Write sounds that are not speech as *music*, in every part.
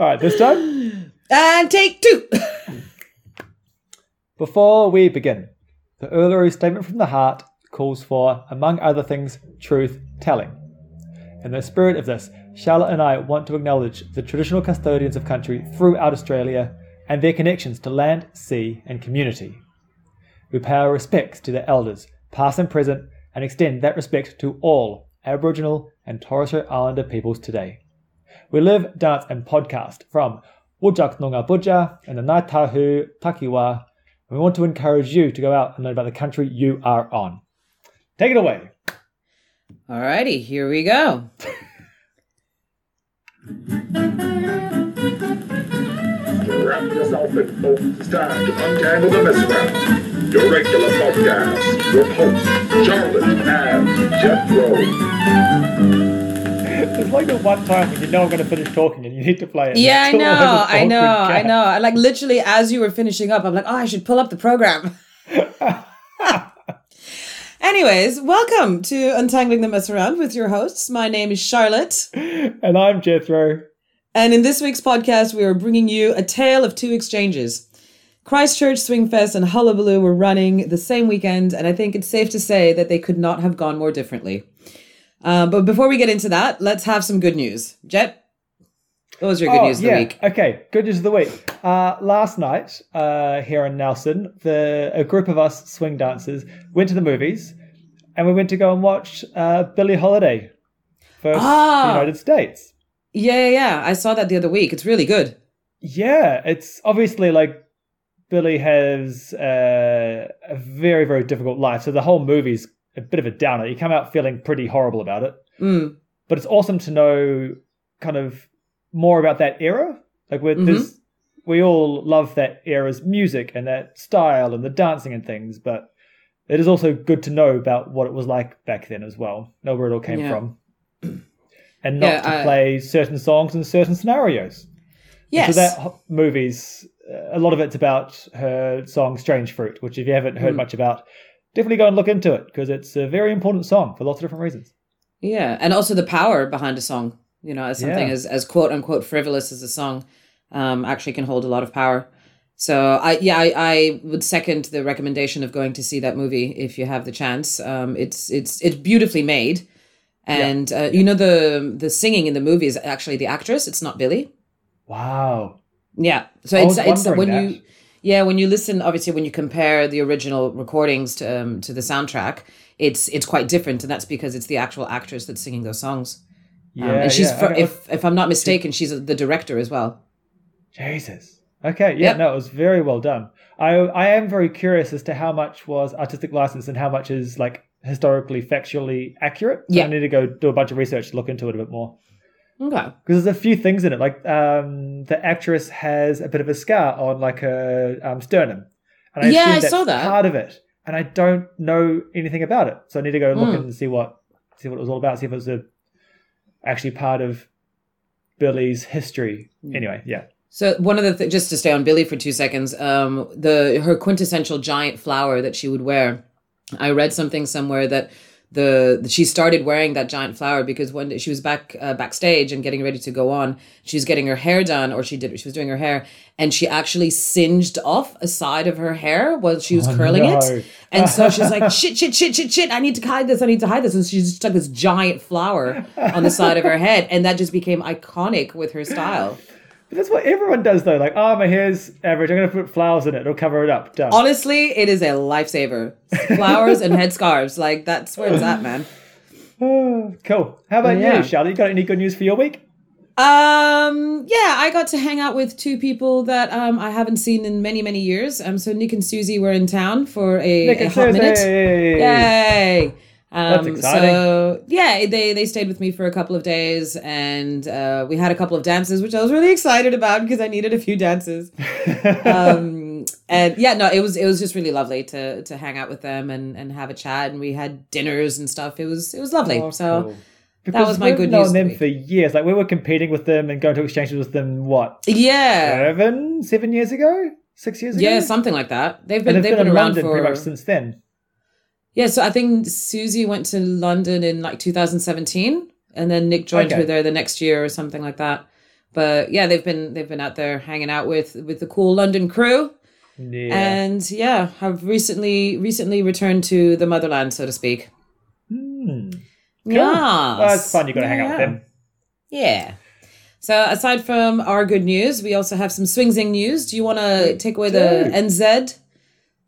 All right, this time. And take two. *laughs* Before we begin, the Uluru Statement from the Heart calls for, among other things, truth telling. In the spirit of this, Charlotte and I want to acknowledge the traditional custodians of country throughout Australia and their connections to land, sea, and community. We pay our respects to their elders, past and present, and extend that respect to all Aboriginal and Torres Strait Islander peoples today. We live, dance, and podcast from Whadjuk Noongar Boodja and the Ngāi Tahu Takiwa. And we want to encourage you to go out and learn about the country you are on. Take it away. Alrighty, here we go. Wrap yourself in folk. It's time to untangle the mess around. Your regular podcast. Your hosts, Charlotte and Jethro. It's like the one time when you know I'm going to finish talking and you need to play it. Yeah, I know, I know, I know. I like literally as you were finishing up, I'm like, oh, I should pull up the program. *laughs* Anyways, welcome to Untangling the Mess Around with your hosts. My name is Charlotte. And I'm Jethro. And in this week's podcast, we are bringing you a tale of two exchanges. Christchurch Swingfest and Hullabaloo were running the same weekend, and I think it's safe to say that they could not have gone more differently. Uh, but before we get into that, let's have some good news. Jet, what was your good Oh, news of yeah. the week? Okay, good news of the week. Uh, last night, uh, here in Nelson, the a group of us swing dancers went to the movies, and we went to go and watch uh, Billie Holiday versus Ah. the United States. Yeah, yeah, yeah. I saw that the other week. It's really good. Yeah, it's obviously like Billie has uh, a very very difficult life, so the whole movie's a bit of a downer. You come out feeling pretty horrible about it, Mm. but it's awesome to know kind of more about that era. Like we're, Mhm. there's, we all love that era's music and that style and the dancing and things, but it is also good to know about what it was like back then as well. Know where it all came Yeah. from, *clears throat* and not Yeah, to I- play certain songs in certain scenarios. Yes. So that movie's uh, a lot of it's about her song "Strange Fruit," which if you haven't heard Mm. much about, definitely go and look into it because it's a very important song for lots of different reasons. Yeah, and also the power behind a song. You know, as something Yeah. as as quote unquote frivolous as a song, um, actually can hold a lot of power. So I yeah I, I would second the recommendation of going to see that movie if you have the chance. Um, it's it's it's beautifully made, and uh, you know the the singing in the movie is actually the actress. It's not Billie. Wow. Yeah, so I it's it's when that. you yeah when you listen obviously when you compare the original recordings to um, to the soundtrack, it's it's quite different, and that's because it's the actual actress that's singing those songs. Yeah, Um, and she's, yeah. Okay, if if I'm not mistaken, she's the director as well. Jesus. Okay, yeah, Yep. no, it was very well done. I I am very curious as to how much was artistic license and how much is like historically factually accurate. So Yeah. I need to go do a bunch of research to look into it a bit more Okay. because there's a few things in it. Like um, the actress has a bit of a scar on like her um, sternum, and Yeah, assume I that's saw that. part of it, and I don't know anything about it. So I need to go look Mm. and see what see what it was all about. See if it was a, actually part of Billie's history. Mm. Anyway, yeah. So one of the th- just to stay on Billie for two seconds, um, the her quintessential giant flower that she would wear. I read something somewhere that the she started wearing that giant flower because one day she was back uh, backstage and getting ready to go on. She was getting her hair done, or she did she was doing her hair, and she actually singed off a side of her hair while she was Oh, curling no. it. And so she's like, shit, shit, shit, shit, shit. I need to hide this. I need to hide this. And she just stuck this giant flower on the side of her head, and that just became iconic with her style. *laughs* But that's what everyone does though. Like, oh, my hair's average. I'm going to put flowers in it. It'll cover it up. Done. Honestly, it is a lifesaver. Flowers and headscarves, like that's where it's at, man. *sighs* cool. How about Yeah. you, Charlotte? You got any good news for your week? Um, yeah, I got to hang out with two people that um I haven't seen in many many years. Um, so Nick and Susie were in town for a, Nick a and hot minute. Yay! Um, That's exciting. So yeah, they they stayed with me for a couple of days, and uh, we had a couple of dances, which I was really excited about because I needed a few dances. *laughs* um, and yeah, no, it was it was just really lovely to to hang out with them and and have a chat, and we had dinners and stuff. It was it was lovely. Oh, so cool. Because was my we've good known news them week. for years. Like we were competing with them and going to exchanges with them. What yeah, seven, seven years ago, six years ago. yeah, something like that. They've been they've they've been, been, around London for pretty much since then. Yeah, so I think Susie went to London in like 2017, and then Nick joined Okay. her there the next year or something like that. But yeah, they've been they've been out there hanging out with with the cool London crew, Yeah. and yeah, have recently recently returned to the motherland, so to speak. Hmm. Yeah, Well, it's fun. You got to hang out with them. Yeah. So aside from our good news, we also have some Swingsing news. Do you want to take away the. NZ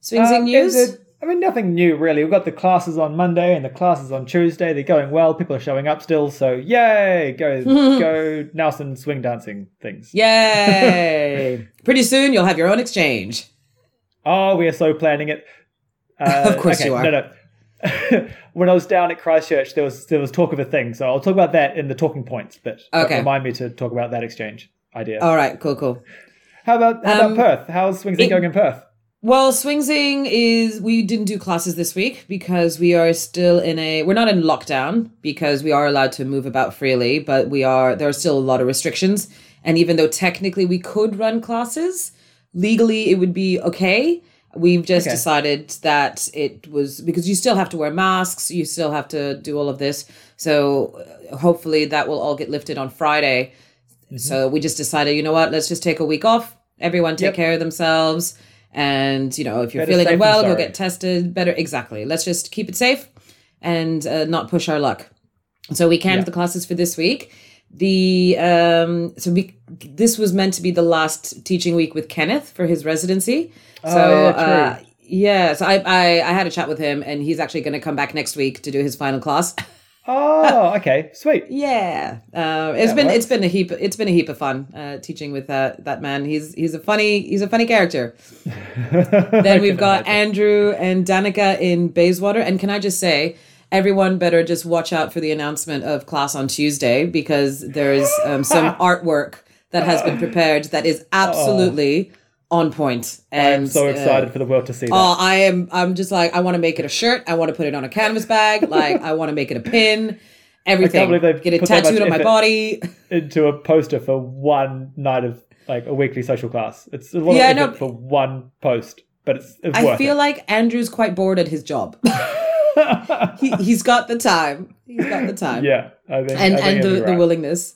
Swingsing Um, news? it- I mean, nothing new really. We've got the classes on Monday and the classes on Tuesday. They're going well. People are showing up still. So yay! Go *laughs* go Nelson swing dancing things. Yay! *laughs* Pretty soon you'll have your own exchange. Oh, we are so planning it. Uh, *laughs* Of course you are. No, no. when I was down at Christchurch, there was there was talk of a thing. So I'll talk about that in the talking points. But but Okay. remind me to talk about that exchange idea. All right, cool, cool. how about how Um, about Perth? How's swing it- going in Perth? Well, Swingsing is we didn't do classes this week because we are still in a we're not in lockdown because we are allowed to move about freely, but we are there are still a lot of restrictions. And even though technically we could run classes, legally it would be okay. We've just Okay. decided that it was because you still have to wear masks, you still have to do all of this. So uh, hopefully that will all get lifted on Friday. So we just decided, you know what, let's just take a week off. Everyone take Yep. care of themselves. And, you know, if you're Better feeling unwell, go get tested. Better. Exactly. Let's just keep it safe and uh, not push our luck. So we canned Yeah. the classes for this week. The um so we this was meant to be the last teaching week with Kenneth for his residency. So Oh, yeah, true. uh yeah, so I, I I had a chat with him and he's actually going to come back next week to do his final class. *laughs* Oh, okay, sweet. Yeah, uh, it's That been works. it's been a heap it's been a heap of fun uh, teaching with that that man. He's he's a funny he's a funny character. *laughs* Then we've got Andrew and Danica in Bayswater, and can I just say, everyone better just watch out for the announcement of class on Tuesday because there's um, some *laughs* artwork that has been prepared that is absolutely on point. And I'm so uh, excited for the world to see that. Oh, I am. I'm just like I want to make it a shirt. I want to put it on a canvas bag. *laughs* Like I want to make it a pin. Everything. I can't believe they've Get it put that much tattooed on my body. into a poster for one night of like a weekly social class. It's a lot Yeah, of effort for one post, but it's, it's I feel it. like Andrew's quite bored at his job. *laughs* he, he's got the time. He's got the time. yeah, I think, and I think and the, the right. willingness.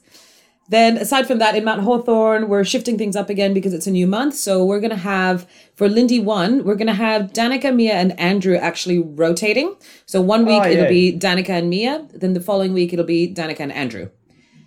Then, aside from that, in Mount Hawthorne, we're shifting things up again because it's a new month. So we're gonna have for Lindy one, we're gonna have Danica, Mia, and Andrew actually rotating. So one week Oh, it'll be Danica and Mia. Then the following week it'll be Danica and Andrew.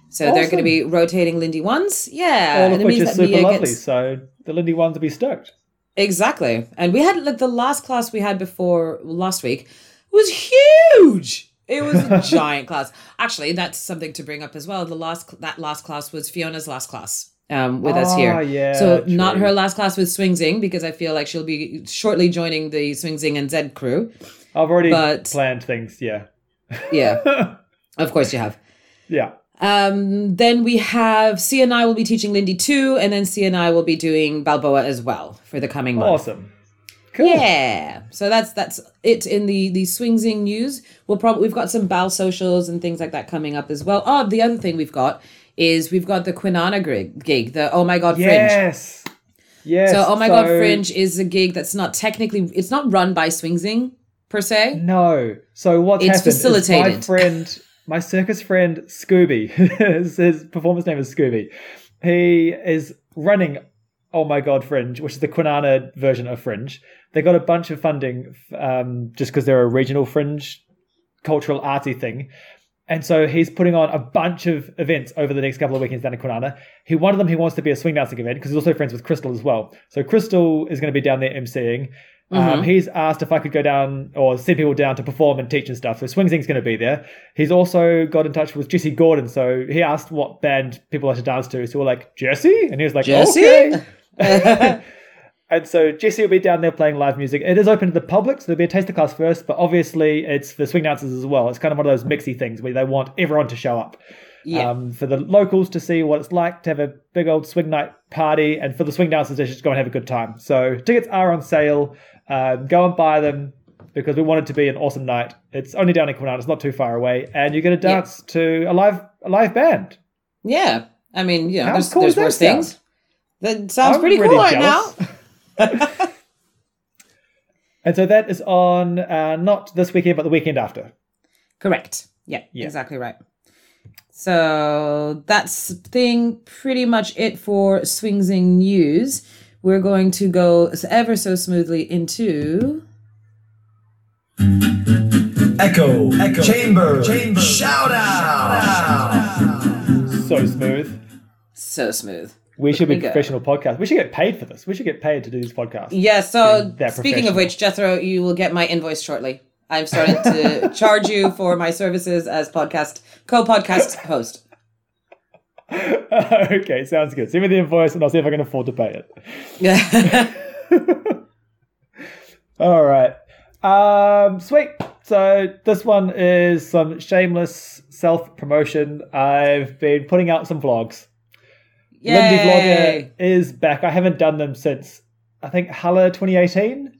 So they're gonna be rotating Lindy ones. Yeah, All of which is super Mia lovely. gets So the Lindy ones will be stoked. exactly. And we had like the last class we had before last week was huge. It was a *laughs* giant class. Actually, that's something to bring up as well. The last that last class was Fiona's last class um, with us Ah, here. yeah, so not her last class with Swingsing because I feel like she'll be shortly joining the Swingsing and Zed crew. I've already But- planned things. Yeah, Yeah, *laughs* of course you have. yeah. Um, then we have C and I will be teaching Lindy too, and then C and I will be doing Balboa as well for the coming month. Awesome. Cool. Yeah. So that's that's it in the the Swingsing news. We'll probably we've got some Bal socials and things like that coming up as well. Oh, the other thing we've got is we've got the Kwinana gig, gig the Oh My God Fringe. Yes. Yes. So Oh My God Fringe is a gig that's not technically it's not run by Swingsing per se. No. So what's It's happened is my facilitated. friend, my circus friend Scooby, *laughs* his, his performance name is Scooby. He is running Oh My God Fringe, which is the Kwinana version of Fringe. They got a bunch of funding um, just because they're a regional fringe cultural artsy thing. And so he's putting on a bunch of events over the next couple of weekends down in Kwinana. He one of them he wants to be a swing dancing event because he's also friends with Crystal as well. So Crystal is going to be down there emceeing. Um, he's asked if I could go down or send people down to perform and teach and stuff. So Swing Zing's going to be there. He's also got in touch with Jesse Gordon. So he asked what band people like to dance to. So we're like, Jesse? And he was like, Jesse? okay. *laughs* And so Jesse will be down there playing live music. It is open to the public, so there'll be a taster class first, but obviously it's for swing dancers as well. It's kind of one of those mixy things where they want everyone to show up. Yeah. Um, for the locals to see what it's like to have a big old swing night party, and for the swing dancers to just go and have a good time. So tickets are on sale. Um, go and buy them because we want it to be an awesome night. It's only down in Kwinana, it's not too far away, and you're going to Yeah. dance to a live a live band. Yeah. I mean, you know, How there's, cool there's worse things. That sounds I'm pretty really cool right jealous. now. *laughs* And so that is on uh, not this weekend, but the weekend after. Correct. Yeah, Yeah. exactly right. So that's thing pretty much it for Swingsing news. We're going to go ever so smoothly into Echo, echo, chamber, chamber, shout out. So smooth. so smooth. We should be professional podcast. We should get paid for this. We should get paid to do these podcasts. Yeah, so speaking of which, Jethro, you will get my invoice shortly. I'm starting to *laughs* charge you for my services as podcast co-podcast *laughs* host. *laughs* okay, sounds good. Send me the invoice and I'll see if I can afford to pay it. Yeah. All right. Um, sweet. So this one is some shameless self promotion. I've been putting out some vlogs. Lindy Vlogger is back. I haven't done them since I think Halle 2018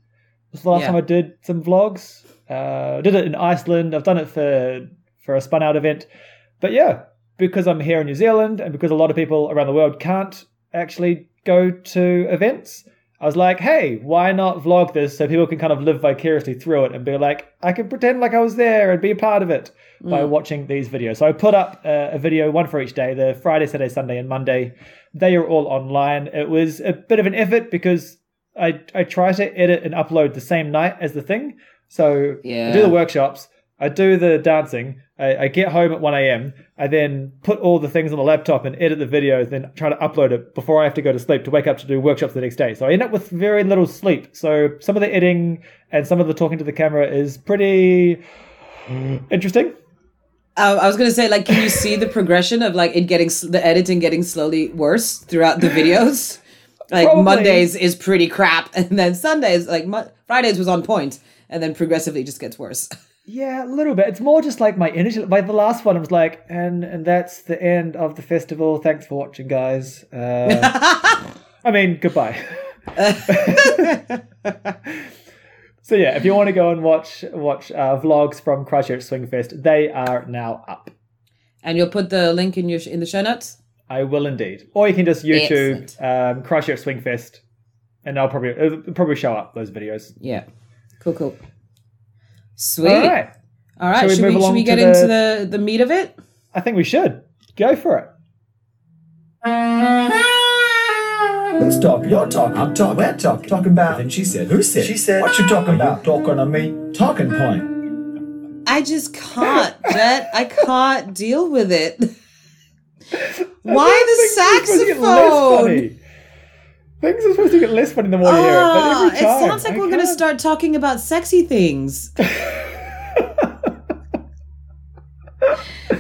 was the last Yeah. time I did some vlogs. Uh, I did it in Iceland. I've done it for for a spun out event. But yeah, because I'm here in New Zealand and because a lot of people around the world can't actually go to events, I was like, hey, why not vlog this so people can kind of live vicariously through it and be like, I can pretend like I was there and be a part of it by watching these videos. So I put up uh, a video, one for each day, the Friday, Saturday, Sunday, and Monday. They are all online. It was a bit of an effort because I, I try to edit and upload the same night as the thing. So I do the workshops, I do the dancing, I, I get home at 1 a.m., I then put all the things on the laptop and edit the video, then try to upload it before I have to go to sleep to wake up to do workshops the next day. So I end up with very little sleep. So some of the editing and some of the talking to the camera is pretty interesting. Uh, I was gonna say, like, can you see the progression of like it getting the editing getting slowly worse throughout the videos? Like Probably. Mondays is pretty crap, *laughs* and then Sundays, like Mo- Fridays, was on point, and then progressively just gets worse. *laughs* Yeah, a little bit. It's more just like my initial. By the last one, I was like, and and that's the end of the festival. Thanks for watching, guys. Uh, *laughs* I mean, goodbye. *laughs* so yeah, if you want to go and watch watch uh, vlogs from Christchurch Swingfest, they are now up. and you'll put the link in your in the show notes. I will indeed, or you can just YouTube um, Christchurch Swingfest, and I'll probably it'll probably show up those videos. Yeah, cool, cool, sweet. All right, All right, Shall we should move we, should we get the- into the the meat of it? I think we should go for it. Who's talking? You're talking. I'm talking. We're talking. Talking about. Then she said. Who said? She said. What you talking about? Talking to me. Talking point. I just can't, *laughs* Jet. I can't deal with it. *laughs* Why the Things are supposed to get less saxophone? Things are supposed to get less fun in the more you hear it. But Ah, it sounds like I we're going to start talking about sexy things. *laughs*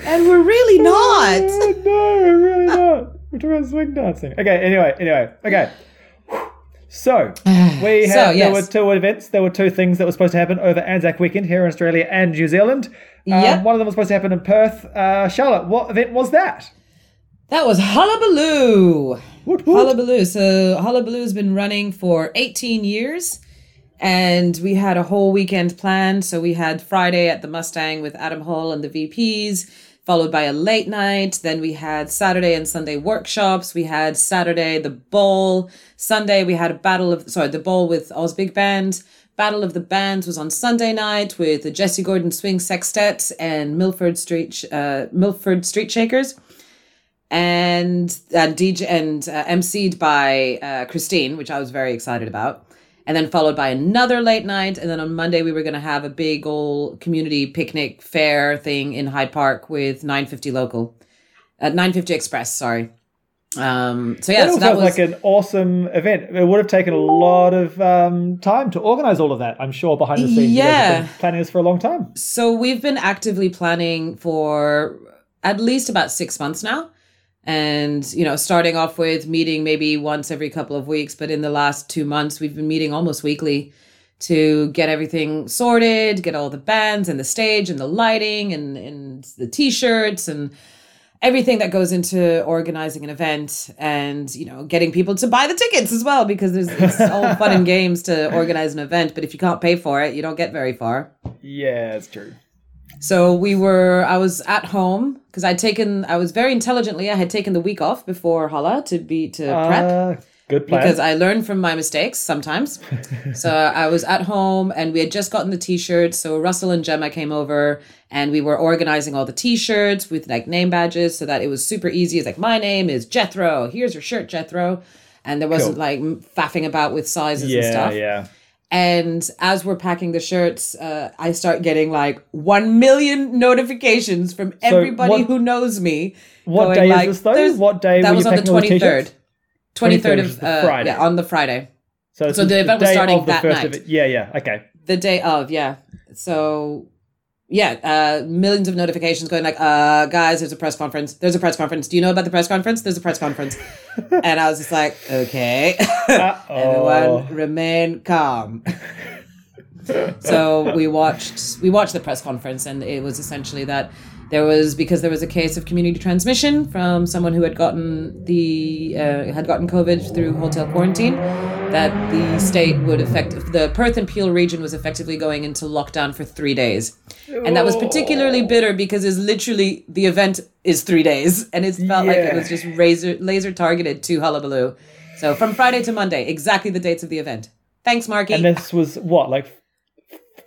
and we're really not. Oh, no, we're really not. We're talking about swing dancing. Okay, anyway, anyway, okay. So *sighs* we had So, there were two events. There were two things that were supposed to happen over Anzac weekend here in Australia and New Zealand. Um, Yep. One of them was supposed to happen in Perth. Uh, Charlotte, what event was that? That was Hullabaloo. Woot, woot. Hullabaloo. So Hullabaloo's been running for 18 years. And we had a whole weekend planned. So we had Friday at the Mustang with Adam Hall and the VPs, followed by a late night. Then we had Saturday and Sunday workshops. We had Saturday the ball. Sunday we had a battle of sorry, the ball with Oz Big Band. Battle of the Bands was on Sunday night with the Jesse Gordon Swing Sextet and Milford Street uh, Milford Street Shakers and uh, DJ and uh, emceed by uh, Christine, which I was very excited about. And then followed by another late night. And then on Monday, we were going to have a big old community picnic fair thing in Hyde Park with 950 local, uh, 950 Express, sorry. Um, so yeah, That so that was like an awesome event. It would have taken a lot of um, time to organize all of that. I'm sure behind the scenes, you guys have Yeah. planning this for a long time. So we've been actively planning for at least about six months now. And, you know, starting off with meeting maybe once every couple of weeks, but in the last two months, we've been meeting almost weekly to get everything sorted, get all the bands and the stage and the lighting and, and the t shirts and everything that goes into organizing an event and, you know, getting people to buy the tickets as well, because there's, it's *laughs* all fun and games to organize an event. But if you can't pay for it, you don't get very far. Yeah, it's true. So we were, I was at home because I'd taken, I was very intelligently, I had taken the week off before Hala to be, to prep. Uh, Good plan. because I learn from my mistakes sometimes. *laughs* so I was at home and we had just gotten the t-shirts. So Russell and Gemma came over and we were organizing all the t-shirts with like name badges so that it was super easy. It's like my name is Jethro. Here's your shirt, Jethro. And there wasn't Cool. like faffing about with sizes and stuff. yeah, stuff. yeah. And as we're packing the shirts, uh, I start getting like one million notifications from everybody what- who knows me. What going day like, is this though? "There's- What day That was on the packing the 23rd. 23rd, 23rd of the uh, Friday. yeah on the Friday, So, So the event was starting the that night. Yeah, yeah. Okay. the day of yeah. So yeah, uh, millions of notifications going like, uh, guys, there's a press conference. There's a press conference. Do you know about the press conference? There's a press conference. *laughs* and I was just like, okay, *laughs* everyone remain calm. so we watched we watched the press conference and it was essentially that there was because there was a case of community transmission from someone who had gotten the uh, had gotten covid through hotel quarantine that the state would affect the perth and peel region was effectively going into lockdown for three days. And that was particularly bitter because it's literally the event is three days. And it felt like it was just razor laser targeted to hullabaloo. So from friday to monday exactly the dates of the event. Thanks marky. And this was what, like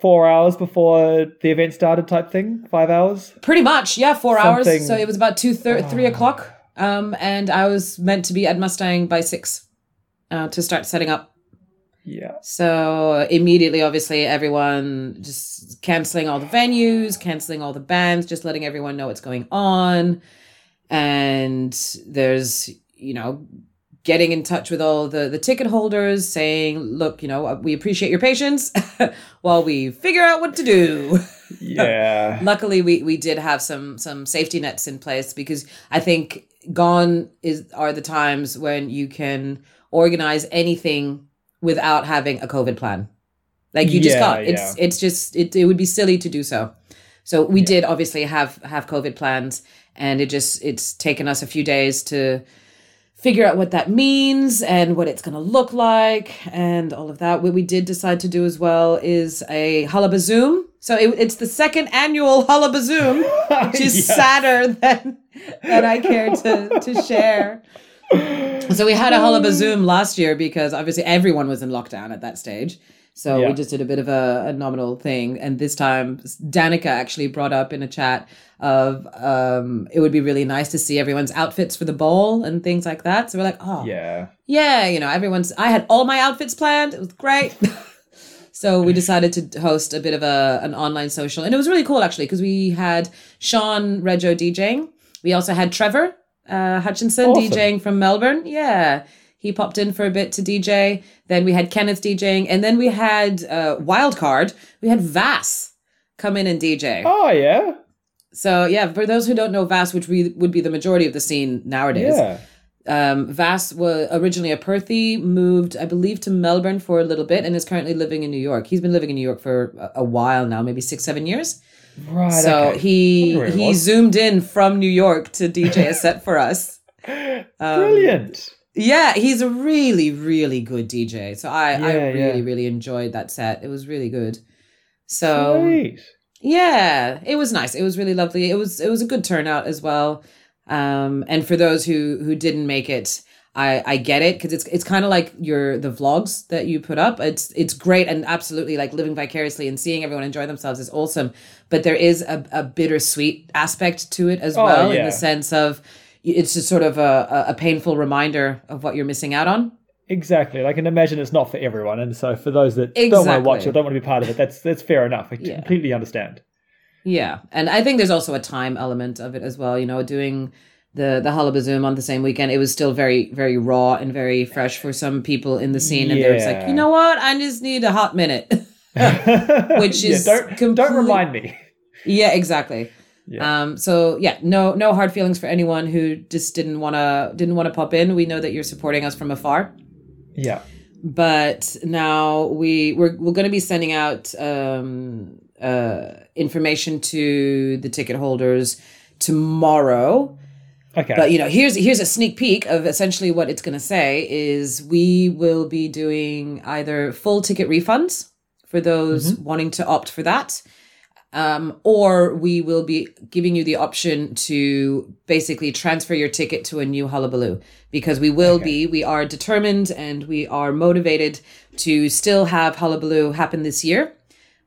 four hours before the event started, type thing. Five hours. Pretty much, yeah, four Something- hours. So it was about two thir- three o'clock. Um, and I was meant to be at Mustang by six uh, to start setting up. Yeah. So immediately, obviously, everyone just canceling all the venues, canceling all the bands, just letting everyone know what's going on. And there's, you know, getting in touch with all the the ticket holders, saying, "Look, you know, uh, we appreciate your patience *laughs* while we figure out what to do." *laughs* Yeah. luckily we we did have some some safety nets in place because i think gone is are the times when you can organize anything without having a covid plan like you just Yeah, got it's yeah. it's just it, it would be silly to do so so we did obviously have have covid plans and it just it's taken us a few days to figure out what that means and what it's going to look like and all of that. What we did decide to do as well is a Hullabazoom. So it, it's the second annual Hullabazoom, which is *laughs* Yes. sadder than than I care to to share. So we had a *laughs* Hullabazoom last year because obviously everyone was in lockdown at that stage. So Yeah. we just did a bit of a, a nominal thing. And this time, Danica actually brought up in a chat of um, it would be really nice to see everyone's outfits for the ball and things like that. So we're like, oh, Yeah. yeah, you know, everyone's. I had all my outfits planned. It was great. *laughs* so we decided to host a bit of a an online social, and it was really cool actually because we had Sean Rego DJing. We also had Trevor uh, Hutchinson Awesome. DJing from Melbourne. Yeah, he popped in for a bit to DJ. Then we had Kenneth DJing, and then we had uh, Wildcard. We had Vass come in and DJ. Oh yeah. So yeah, for those who don't know Vass, which we, would be the majority of the scene nowadays, Yeah. um, Vass was originally a Perthy, moved, I believe, to Melbourne for a little bit, and is currently living in New York. He's been living in New York for a, a while now, maybe six, seven years. Right. so okay. he he was. zoomed in from New York to DJ a set for us. *laughs* Um, Brilliant. Yeah, he's a really, really good DJ. So I, I really, yeah. really enjoyed that set. It was really good. So Sweet. yeah, it was nice. It was really lovely. It was it was a good turnout as well. Um, and for those who who didn't make it, I I get it because it's it's kind of like your the vlogs that you put up. It's it's great and absolutely like living vicariously and seeing everyone enjoy themselves is awesome. But there is a, a bittersweet aspect to it as Oh, well in the sense of it's just sort of a, a a painful reminder of what you're missing out on. Exactly. Like, can imagine it's not for everyone, and so for those that don't want to watch Exactly. or don't want to be part of it, that's that's fair enough. I Yeah. completely understand. Yeah, and I think there's also a time element of it as well. You know, doing the the Hullabazoom on the same weekend, it was still very very raw and very fresh for some people in the scene, and they're like, you know what, I just need a hot minute. *laughs* Which is don't don't remind me. yeah, exactly. Yeah. Um. So yeah, no no hard feelings for anyone who just didn't wanna didn't want to pop in. We know that you're supporting us from afar. Yeah. but now we we're, we're going to be sending out um, uh, information to the ticket holders tomorrow Okay. but you know here's here's a sneak peek of essentially what it's going to say is we will be doing either full ticket refunds for those wanting to opt for that Um, or we will be giving you the option to basically transfer your ticket to a new hullabaloo because we will be, we are determined and we are motivated to still have hullabaloo happen this year.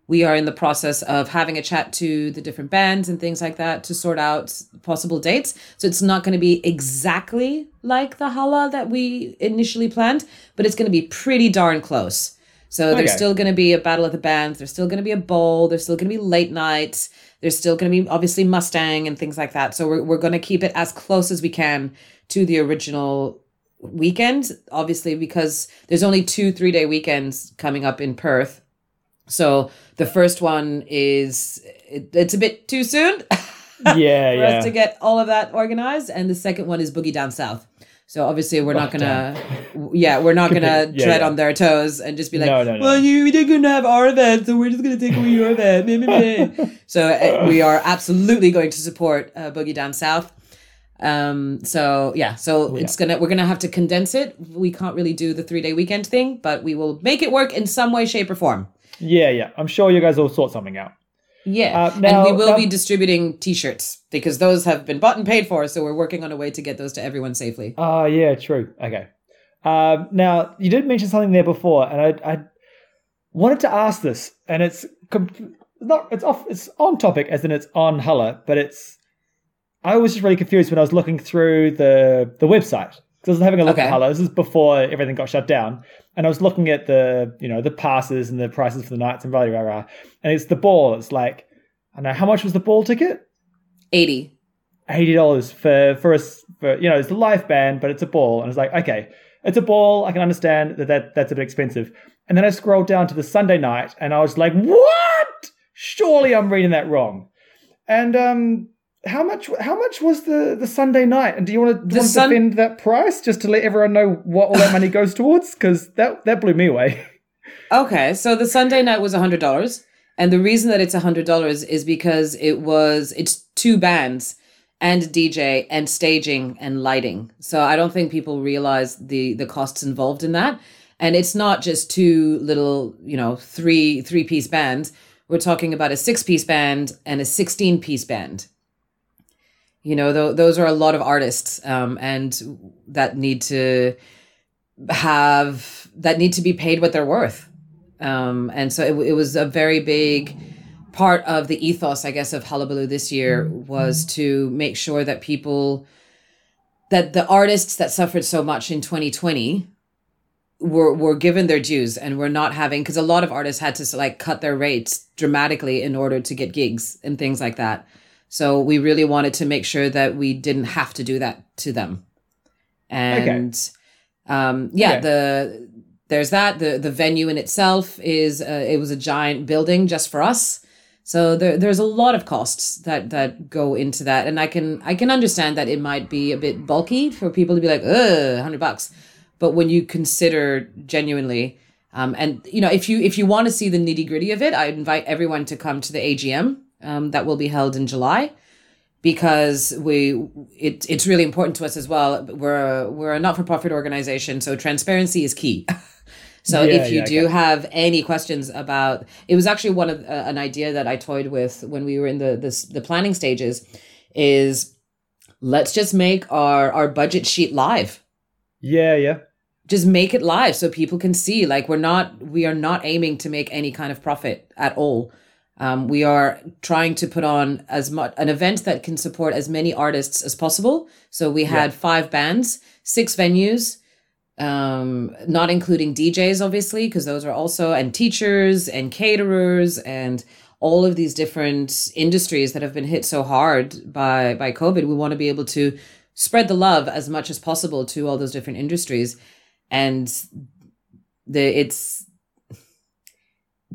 We are in the process of having a chat to the different bands and things like that to sort out possible dates. So it's not going to be exactly like the Hala that we initially planned, but it's going to be pretty darn close. So there's still going to be a battle of the bands. There's still going to be a bowl. There's still going to be late nights. There's still going to be obviously Mustang and things like that. So we're, we're going to keep it as close as we can to the original weekend, obviously, because there's only two three day weekends coming up in Perth. So the first one is, it, it's a bit too soon *laughs* Yeah, for yeah. us to get all of that organized. And the second one is Boogie Down South. So obviously we're not Oh, gonna, yeah, we're not gonna yeah, tread yeah. on their toes and just be like, No, no, no. well, you we didn't have our event, so we're just gonna take away your event. Meh, meh, meh." *laughs* so uh, we are absolutely going to support uh, Boogie Down South. Um, so yeah, so it's gonna we're gonna have to condense it. We can't really do the three day weekend thing, but we will make it work in some way, shape, or form. yeah, yeah. I'm sure you guys will sort something out. Yeah, Uh, now- and we will now- be distributing T-shirts because those have been bought and paid for. So we're working on a way to get those to everyone safely. Oh, yeah, true. Okay. Um, now, you did mention something there before, and I, I wanted to ask this, and it's com- not it's off it's on topic as in it's on Hulla, but it's I was just really confused when I was looking through the the website. 'Cause I was having a look Okay. at Hulla. This is before everything got shut down, and I was looking at the you know the passes and the prices for the nights and blah blah blah. And it's the ball. It's like I don't know how much was the ball ticket? Eighty. eighty dollars for for us for you know it's a live band, but it's a ball, and it's like okay, it's a ball. I can understand that, that that's a bit expensive. And then I scrolled down to the Sunday night, and I was like, what? Surely I'm reading that wrong. And um, how much how much was the the Sunday night? And do you want to, do The you want to defend that price just to let everyone know what all that money *laughs* goes towards? Because that that blew me away. Okay, so the Sunday night was a hundred dollars, and the reason that it's a hundred dollars is because it was it's two bands and DJ and staging and lighting. So I don't think people realize the the costs involved in that. And it's not just two little, you know, three three piece bands. We're talking about a six piece band and a sixteen piece band. You know, th- those are a lot of artists, um, and that need to have that need to be paid what they're worth. Um, and so it, it was a very big part of the ethos, I guess, of Hullabaloo this year was to make sure that people, that the artists that suffered so much in 2020 were were given their dues and were not having because a lot of artists had to like cut their rates dramatically in order to get gigs and things like that. So we really wanted to make sure that we didn't have to do that to them. And um yeah, Okay. the there's that the the venue in itself is uh, it was a giant building just for us. So there, there's a lot of costs that that go into that, and I can I can understand that it might be a bit bulky for people to be like, ugh, hundred bucks. But when you consider genuinely, um, and you know, if you if you want to see the nitty gritty of it, I invite everyone to come to the AGM um, that will be held in July, because we it it's really important to us as well. We're a, we're a not for profit organization, so transparency is key. *laughs* So Yeah, if you yeah, do have any questions about, it was actually one of uh, an idea that I toyed with when we were in the this, the planning stages, is let's just make our our budget sheet live. yeah, yeah. Just make it live so people can see. Like we're not we are not aiming to make any kind of profit at all. Um, we are trying to put on as much an event that can support as many artists as possible. So we had five bands, six venues, um, not including DJs, obviously, because those are also and teachers and caterers and all of these different industries that have been hit so hard by by COVID. We want to be able to spread the love as much as possible to all those different industries, and the it's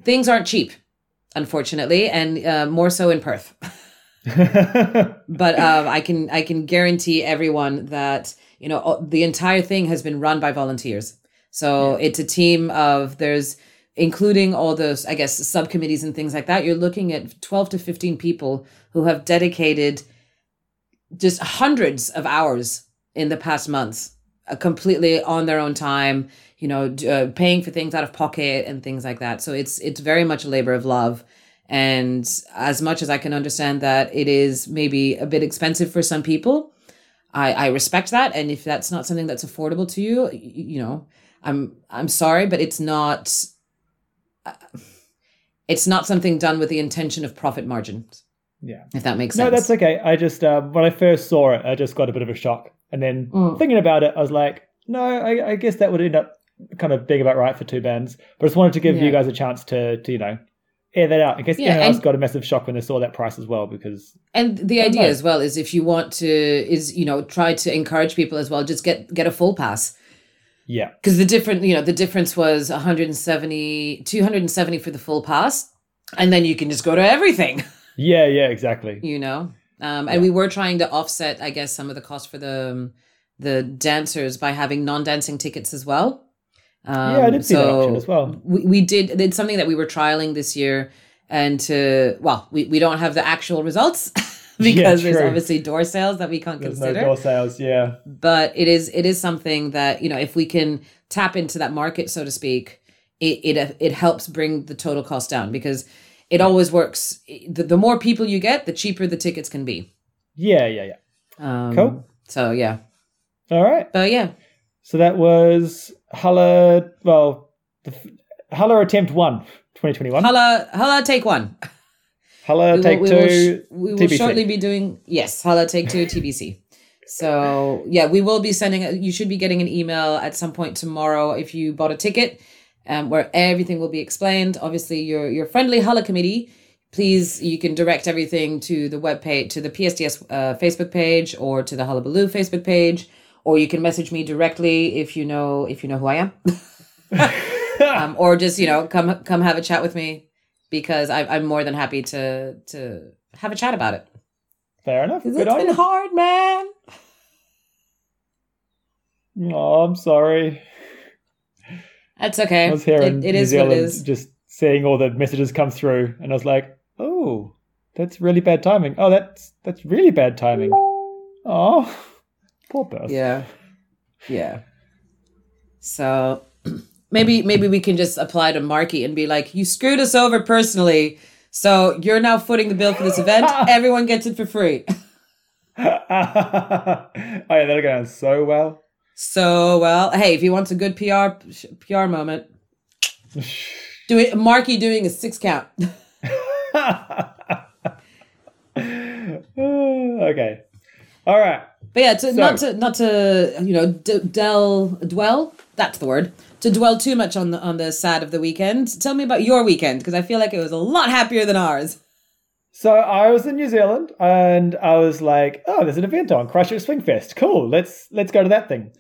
things aren't cheap, unfortunately, and uh, more so in Perth. *laughs* but um, I can I can guarantee everyone that you know the entire thing has been run by volunteers. So it's a team of there's including all those I guess subcommittees and things like that. You're looking at twelve to fifteen people who have dedicated just hundreds of hours in the past months, completely on their own time. You know, uh, paying for things out of pocket and things like that. So it's it's very much a labor of love, And as much as I can understand that it is maybe a bit expensive for some people, I, I respect that. And if that's not something that's affordable to you, you know, I'm I'm sorry, but it's not. uh, It's not something done with the intention of profit margins, Yeah. if that makes No, that's okay. I just um, when I first saw it, I just got a bit of a shock, and then Mm. thinking about it, I was like, no, I, I guess that would end up kind of being about right for two bands. But I just wanted to give Yeah. you guys a chance to, to you know, air that out in case Yeah, anyone else got a massive shock when they saw that price as well. Because And the idea nice. as well is if you want to is you know try to encourage people as well, just get get a full pass yeah, because the different you know the difference was 170 270 for the full pass and then you can just go to everything yeah, yeah, exactly. *laughs* you know um and we were trying to offset i guess some of the cost for the um, the dancers by having non-dancing tickets as well um, yeah, I did see that option as well. we, we did it's something that we were trialing this year and to well we, we don't have the actual results *laughs* because there's obviously door sales that we can't There's consider no door sales. Yeah, but it is it is something that you know if we can tap into that market so to speak it it, it helps bring the total cost down because it always works the, the more people you get the cheaper the tickets can be yeah, yeah, yeah. um, Cool. so yeah All right. but yeah So that was Hulla. Well, the f- attempt one, 2021. hala hala take one *laughs* Hulla we will, take we two. will, we will TBC. shortly be doing yes hala take two tbc so yeah we will be sending you should be getting an email at some point tomorrow if you bought a ticket um, where everything will be explained obviously your your friendly hala committee please you can direct everything to the web page to the psds uh, facebook page or to the hullabaloo facebook page or you can message me directly if you know if you know who i am *laughs* um, or just you know come come have a chat with me because I, I'm more than happy to to have a chat about it. Fair enough. Good it's been you. hard, man. Oh, I'm sorry. That's okay. I was here in It, it New is Zealand it just seeing all the messages come through, and I was like, "Oh, that's really bad timing. Oh, that's that's really bad timing. Oh, poor person. Yeah, yeah. So *clears throat* maybe maybe we can just apply to Marky and be like, you screwed us over personally, so you're now footing the bill for this event. *laughs* Everyone gets it for free. *laughs* *laughs* oh yeah, that'll go down so well. So well, hey, if you want a good PR PR moment, *laughs* do it. Marky doing a six count. *laughs* *sighs* okay. All right. But yeah, to, So- not to not to you know d- del dwell. That's the word. To dwell too much on the on the sad of the weekend. Tell me about your weekend because I feel like it was a lot happier than ours. So I was in New Zealand and I was like, oh, there's an event on Christchurch Swing Fest. Cool, let's let's go to that thing.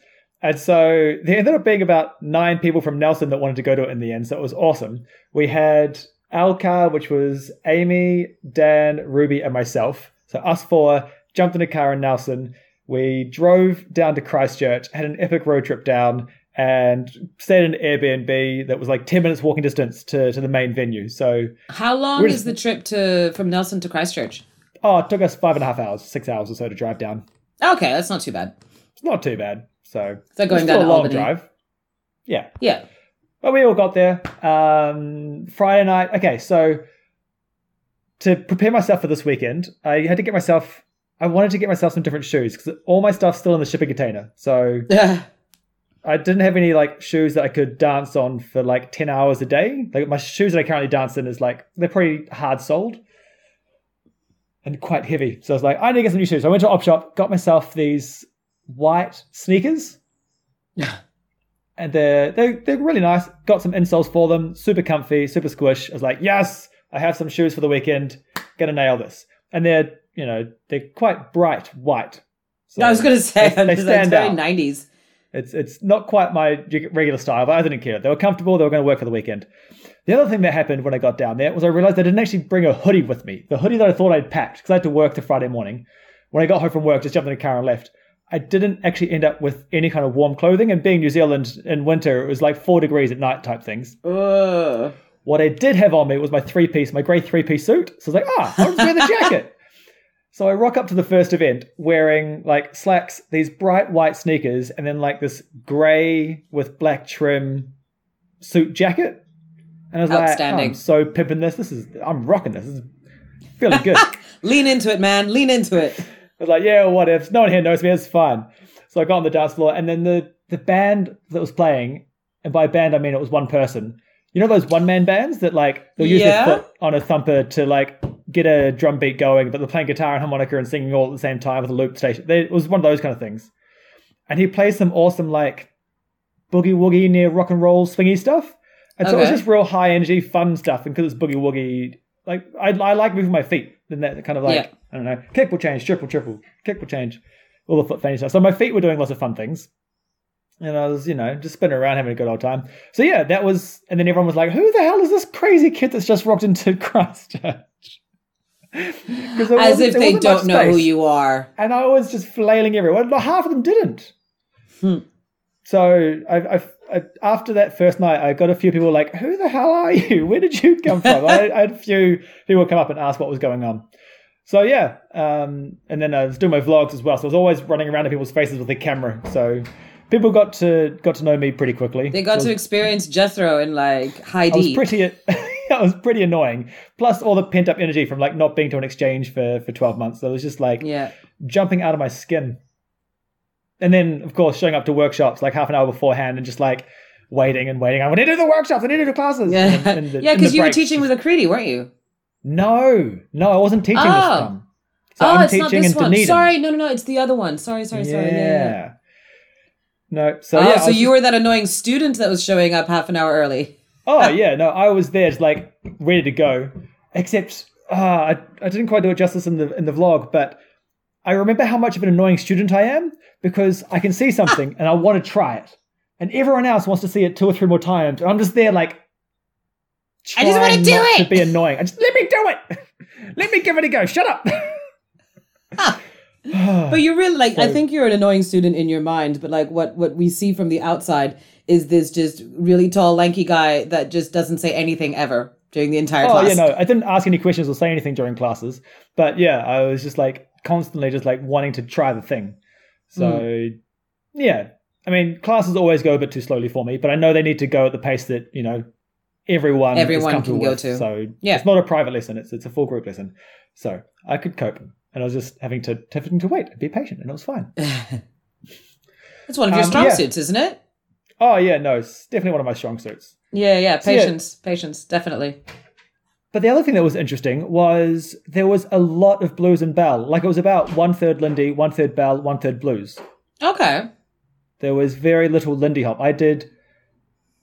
And so there ended up being about nine people from Nelson that wanted to go to it in the end. So it was awesome. We had our car, which was Amy, Dan, Ruby, and myself. So us four jumped in a car in Nelson. We drove down to Christchurch, had an epic road trip down, and stayed in an Airbnb that was like 10 minutes walking distance to, to the main venue. So How long We're is the trip to from Nelson to Christchurch? Oh, it took us five and a half hours, six hours or so to drive down. Okay, that's not too bad. It's not too bad. So that going down a long Albany? drive. Yeah, Yeah. but we all got there. Um, Friday night. Okay, so to prepare myself for this weekend, I had to get myself. I wanted to get myself some different shoes because all my stuff's still in the shipping container. So yeah. *laughs* I didn't have any like shoes that I could dance on for like 10 hours a day. Like my shoes that I currently dance in is like they're pretty hard soled and quite heavy. So I was like, I need to get some new shoes. So I went to Op Shop, got myself these white sneakers. Yeah. And they're, they're they're really nice. Got some insoles for them, super comfy, super squish. I was like, yes, I have some shoes for the weekend. Gonna nail this. And they're you know they're quite bright white. So I was gonna say they, they stand very out. nineties. It's it's not quite my regular style, but I didn't care. They were comfortable. They were going to work for the weekend. The other thing that happened when I got down there was I realized I didn't actually bring a hoodie with me. The hoodie that I thought I'd packed because I had to work the Friday morning. When I got home from work, just jumped in the car and left. I didn't actually end up with any kind of warm clothing. And being New Zealand in winter, it was like four degrees at night type things. Ugh. What I did have on me was my three piece, my grey three piece suit. So I was like, ah, I'll just wear the jacket. *laughs* So I rock up to the first event wearing like slacks, these bright white sneakers, and then like this grey with black trim suit jacket. And I was like, oh, I'm so pimping this. This is, I'm rocking this. This is feeling good. *laughs* Lean into it, man. Lean into it. I was like, yeah, what if? No one here knows me. It's fine. So I got on the dance floor, and then the the band that was playing, and by band I mean it was one person. You know those one man bands that like they'll use Yeah. their foot on a thumper to like get a drum beat going, but they're playing guitar and harmonica and singing all at the same time with a loop station. They, it was one of those kind of things. And he plays some awesome like boogie woogie near rock and roll swingy stuff. And so it was just real high energy, fun stuff. And because it's boogie woogie, like I, I like moving my feet. And that kind of like Yeah. I don't know, kick will change, triple, triple, kick will change, all the foot fanny stuff. So my feet were doing lots of fun things. And I was, you know, just spinning around having a good old time. So yeah, that was, and then everyone was like, who the hell is this crazy kid that's just rocked into *laughs* Christchurch? As if they don't know who you are. And I was just flailing everywhere. Well, half of them didn't. Hmm. So I, I, after that first night, I got a few people like, "Who the hell are you? Where did you come from?" I, I had a few people come up and ask what was going on. So yeah, um, and then I was doing my vlogs as well. So I was always running around in people's faces with the camera. So people got to got to know me pretty quickly. They got I to experience Jethro in like high I was D. pretty. *laughs* I was pretty annoying. Plus all the pent up energy from like not being to an exchange for for twelve months. So it was just like yeah. jumping out of my skin. And then, of course, showing up to workshops like half an hour beforehand and just like waiting and waiting. I need to do the workshops. I need to do the classes. Yeah, And- and *laughs* yeah, because you were teaching with a Creedy, weren't you? No, no, I wasn't teaching Oh. this time. So oh, I'm it's not this one. Dunedin. Sorry, no, no, no, it's the other one. Sorry, sorry, sorry. Yeah. yeah, yeah. Yeah. No, so oh, yeah. So was you were that annoying student that was showing up half an hour early. Oh *laughs* yeah, no, I was there, just like ready to go. Except, uh, I, I didn't quite do it justice in the in the vlog, but I remember how much of an annoying student I am because I can see something and I want to try it, and everyone else wants to see it two or three more times, and I'm just there like. I just wanna trying do it! To be annoying, I just let me do it. *laughs* let me give it a go. Shut up. *sighs* But you're really like I think you're an annoying student in your mind, but like what what we see from the outside is this just really tall, lanky guy that just doesn't say anything ever during the entire Oh class. yeah, no, I didn't ask any questions or say anything during classes, but yeah, I was just like constantly just like wanting to try the thing. So Hmm. yeah, I mean, classes always go a bit too slowly for me, but I know they need to go at the pace that you know everyone Everyone is can go with. to. So Yeah. it's not a private lesson; it's it's a full group lesson. So I could cope, and I was just having to having to wait and be patient, and it was fine. *laughs* It's one of your Um, strong yeah. suits, isn't it? oh yeah, no, it's definitely one of my strong suits. Yeah, yeah. So, yeah. Patience, patience, definitely. But the other thing that was interesting was there was a lot of blues and bal. Like it was about one third Lindy, one third bal, one third blues. Okay. There was very little Lindy hop. I did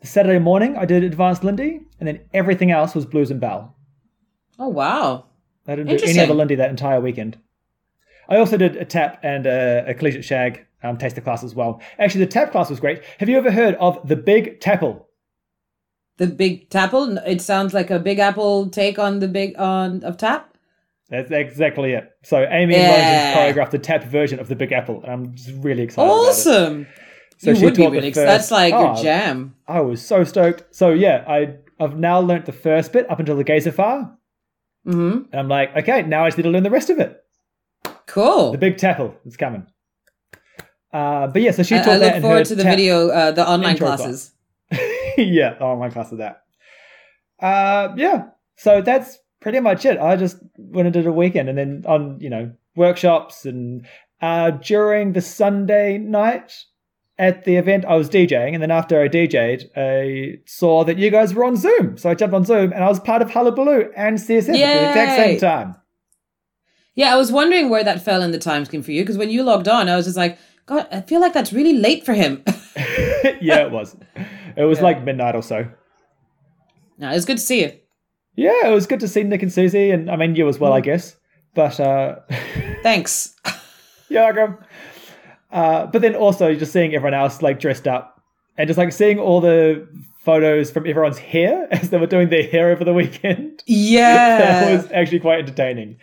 Saturday morning, I did advanced Lindy, and then everything else was blues and bal. Oh wow. I didn't do any other Lindy that entire weekend. I also did a tap and a, a collegiate shag um, taster class as well. Actually, the tap class was great. Have you ever heard of the Big Tapple? The big tapple. It sounds like a big apple take on the big on of tap. That's exactly it. So Amy Yeah. Moses choreographed the tap version of the Big Apple, and I'm just really excited. Awesome. So you she would be really. That's like Oh, your jam. I was so stoked. So yeah, I I've now learnt the first bit up until the Gazafar, hmm and I'm like, okay, now I just need to learn the rest of it. Cool. The big tapple is coming. Uh, but yeah, so she I, taught I that look in forward to the video, uh, the online classes. *laughs* yeah, my class of that. Uh, yeah, so that's pretty much it. I just went and did a weekend, and then on you know workshops and uh, during the Sunday night at the event, I was DJing, and then after I DJ'd, I saw that you guys were on Zoom, so I jumped on Zoom, and I was part of Hullabaloo and CSF at the exact same time. Yeah, I was wondering where that fell in the time scheme for you because when you logged on, I was just like, God, I feel like that's really late for him. *laughs* *laughs* yeah, it was. It was Yeah. like midnight or so. no, it was good to see you. Yeah, it was good to see Nick and Susie, and I mean you as well, Mm. I guess. But uh, *laughs* Thanks. yeah, welcome. Uh, but then also just seeing everyone else like dressed up, and just like seeing all the photos from everyone's hair as they were doing their hair over the weekend. Yeah. that was actually quite entertaining.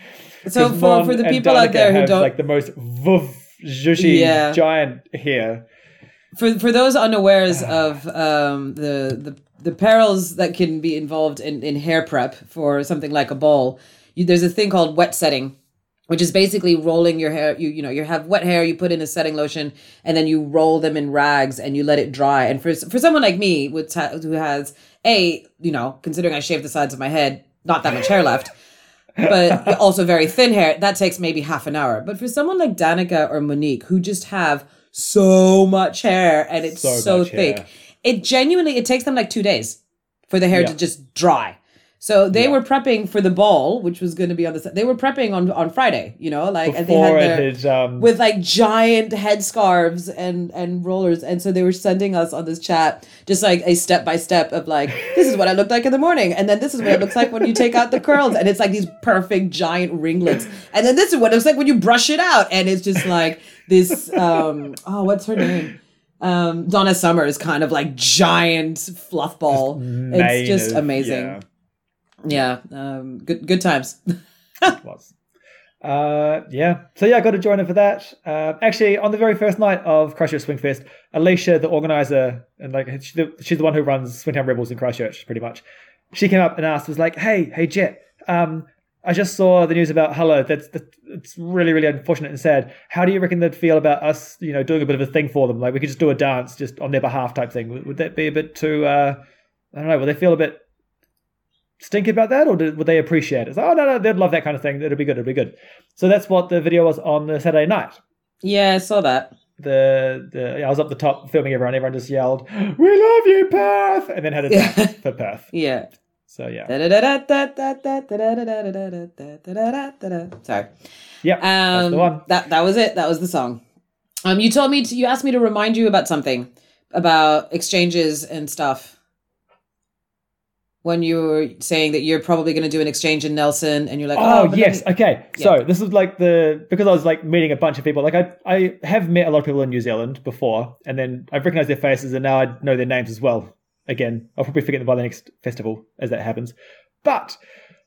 So for, Mon for the people out there who have, don't like the most vuv zhushy Yeah. giant hair. for for those unawares of um, the, the the perils that can be involved in, in hair prep for something like a ball, you, there's a thing called wet setting, which is basically rolling your hair. You you know you have wet hair, you put in a setting lotion, and then you roll them in rags and you let it dry. And for for someone like me, with who has a you know considering I shaved the sides of my head, not that much hair left. But also very thin hair. That takes maybe half an hour. But for someone like Danica or Monique, who just have so much hair and it's So so, thick, hair. it genuinely it takes them like two days for the hair Yeah. to just dry. So they Yeah. were prepping for the ball, which was going to be on the. They were prepping on on Friday, you know, like and they had their, um, with like giant headscarves and and rollers and so they were sending us on this chat just like a step by step of like this is what i looked like in the morning and then this is what it looks like when you take out the curls and it's like these perfect giant ringlets and then this is what it looks like when you brush it out and it's just like this um oh what's her name um donna summer is kind of like giant fluff ball mane it's just of- amazing yeah. Yeah um good good times *laughs* it was. Uh, yeah. So yeah, I got to join in for that. Uh, actually, on the very first night of Christchurch Swing Fest, Alicia, the organizer, and like the, she's the one who runs Swingtown Rebels in Christchurch, pretty much. She came up and asked, was like, "Hey, hey, Jet, um, I just saw the news about. That's, that's it's really, really unfortunate and sad. How do you reckon they'd feel about us, you know, doing a bit of a thing for them? Like we could just do a dance just on their behalf type thing. Would, would that be a bit too? Uh, I don't know. Would they feel a bit stink about that, or did, would they appreciate it? It's like, oh no, no, they'd love that kind of thing. It'll be good. It'll be good. So that's what the video was on the Saturday night. yeah i saw that The the I was up the top filming everyone. Everyone just yelled, "We love you, Perth!" and then had a dance for Perth. yeah So yeah, Sorry. that's Um, the one. that that was it. That was the song. Um, you told me to, you asked me to remind you about something about exchanges and stuff. When you were saying that you're probably going to do an exchange in Nelson, and you're like, Oh, oh, yes, okay. So this is like the because I was like meeting a bunch of people. Like I I have met a lot of people in New Zealand before, and then I've recognized their faces, and now I know their names as well. Again, I'll probably forget them by the next festival as that happens. But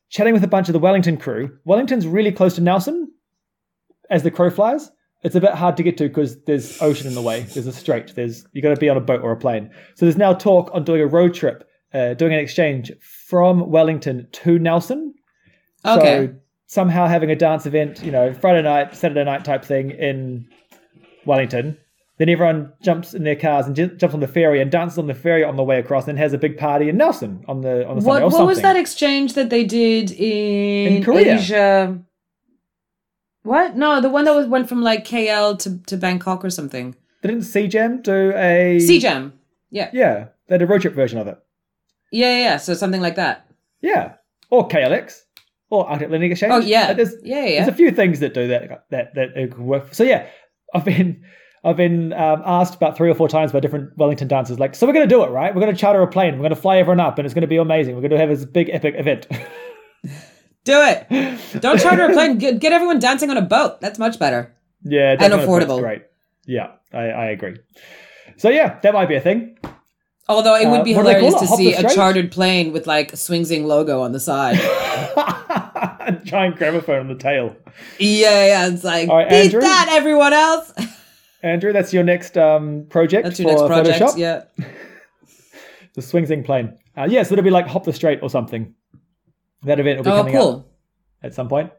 chatting with a bunch of the Wellington crew, Wellington's really close to Nelson as the crow flies. It's a bit hard to get to because there's ocean in the way. There's a strait. There's you got to be on a boat or a plane. So there's now talk on doing a road trip, uh, doing an exchange from Wellington to Nelson. Okay. So somehow having a dance event, you know, Friday night, Saturday night type thing in Wellington. Then everyone jumps in their cars and j- jumps on the ferry and dances on the ferry on the way across, and has a big party in Nelson on the on the Sunday what what something. was that exchange that they did in, In Korea. Asia? What? No, the one that was went from like KL to, to Bangkok or something. Didn't CJAM do a CJAM. Yeah. Yeah, they had a road trip version of it. Yeah, yeah, yeah. So something like that. Yeah, or KLX or Arctic Atlantic Exchange. Oh yeah. Like, there's, yeah, yeah. there's a few things that do that that that it could work. So yeah, I've been I've been um, asked about three or four times by different Wellington dancers, like, so we're going to do it, right? We're going to charter a plane. We're going to fly everyone up, and it's going to be amazing. We're going to have this big epic event. *laughs* Do it. Don't charter a *laughs* plane. Get, get everyone dancing on a boat. That's much better. yeah, And affordable. Great. Yeah, I, I agree. So yeah, that might be a thing. Although it Uh, would be what do they call hilarious to Hop see a chartered plane with like Swingsing logo on the side. *laughs* Giant gramophone on the tail. yeah, yeah. It's like right, beat Andrew? that, everyone else. *laughs* Andrew, that's your next um, project That's your for next project. Photoshop. Yeah. *laughs* The Swingsing plane. Uh, yeah, so it'll be like Hop the Straight or something. That event will be Oh, coming up at some point,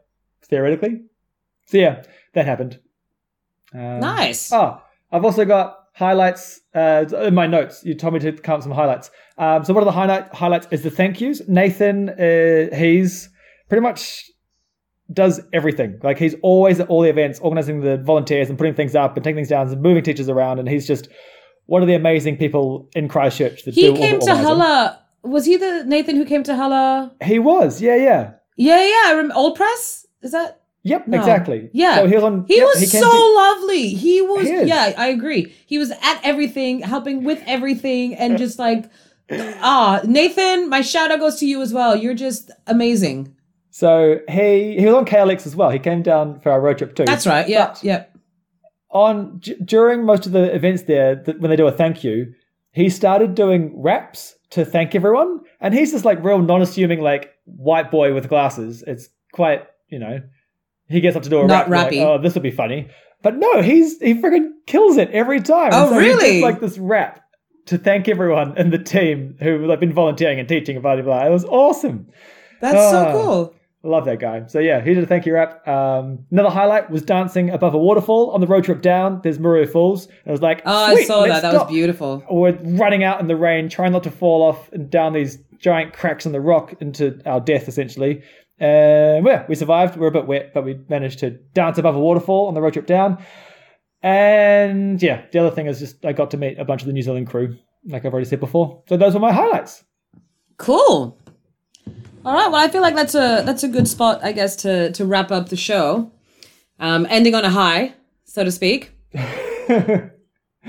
theoretically. So yeah, that happened. Um, Nice. Oh, I've also got highlights uh, in my notes. You told me to count some highlights. Um, so one of the highlight highlights is the thank yous. Nathan, uh, he's pretty much does everything. Like he's always at all the events, organizing the volunteers and putting things up and taking things down and moving teachers around. And he's just one of the amazing people in Christchurch that He came to. Hella. Was he the Nathan who came to Hella? He was, yeah, yeah. Yeah, yeah. I rem- Old Press? Is that? Yep, No. exactly. Yeah. So he was on. He yep, was came so to- lovely. He was, He yeah, I agree. He was at everything, helping with everything, and just like, ah, Nathan, my shout out goes to you as well. You're just amazing. So he he was on KLX as well. He came down for our road trip too. That's right. Yeah, But yeah. On d- during most of the events there, th- when they do a thank you, he started doing raps to thank everyone, and he's just like real non-assuming, like white boy with glasses. It's quite you know. He gets up to do a Not rap. rappy. Like, oh, this will be funny. But no, he's he freaking kills it every time. Oh, And so really? like this rap to thank everyone in the team who like been volunteering and teaching and blah blah blah. It was awesome. That's Ah. so cool. Love that guy. So yeah, he did a thank you rap. Um, another highlight was dancing above a waterfall on the road trip down. There's Maruia Falls. And I was like, Oh, I saw that. That stop." was beautiful. We're running out in the rain, trying not to fall off and down these giant cracks in the rock into our death, essentially. And yeah, we survived. We're a bit wet, but we managed to dance above a waterfall on the road trip down. And yeah, the other thing is just I got to meet a bunch of the New Zealand crew, like I've already said before. So those were my highlights. Cool. All right. Well, I feel like that's a that's a good spot, I guess, to to wrap up the show. Um, ending on a high, so to speak. *laughs*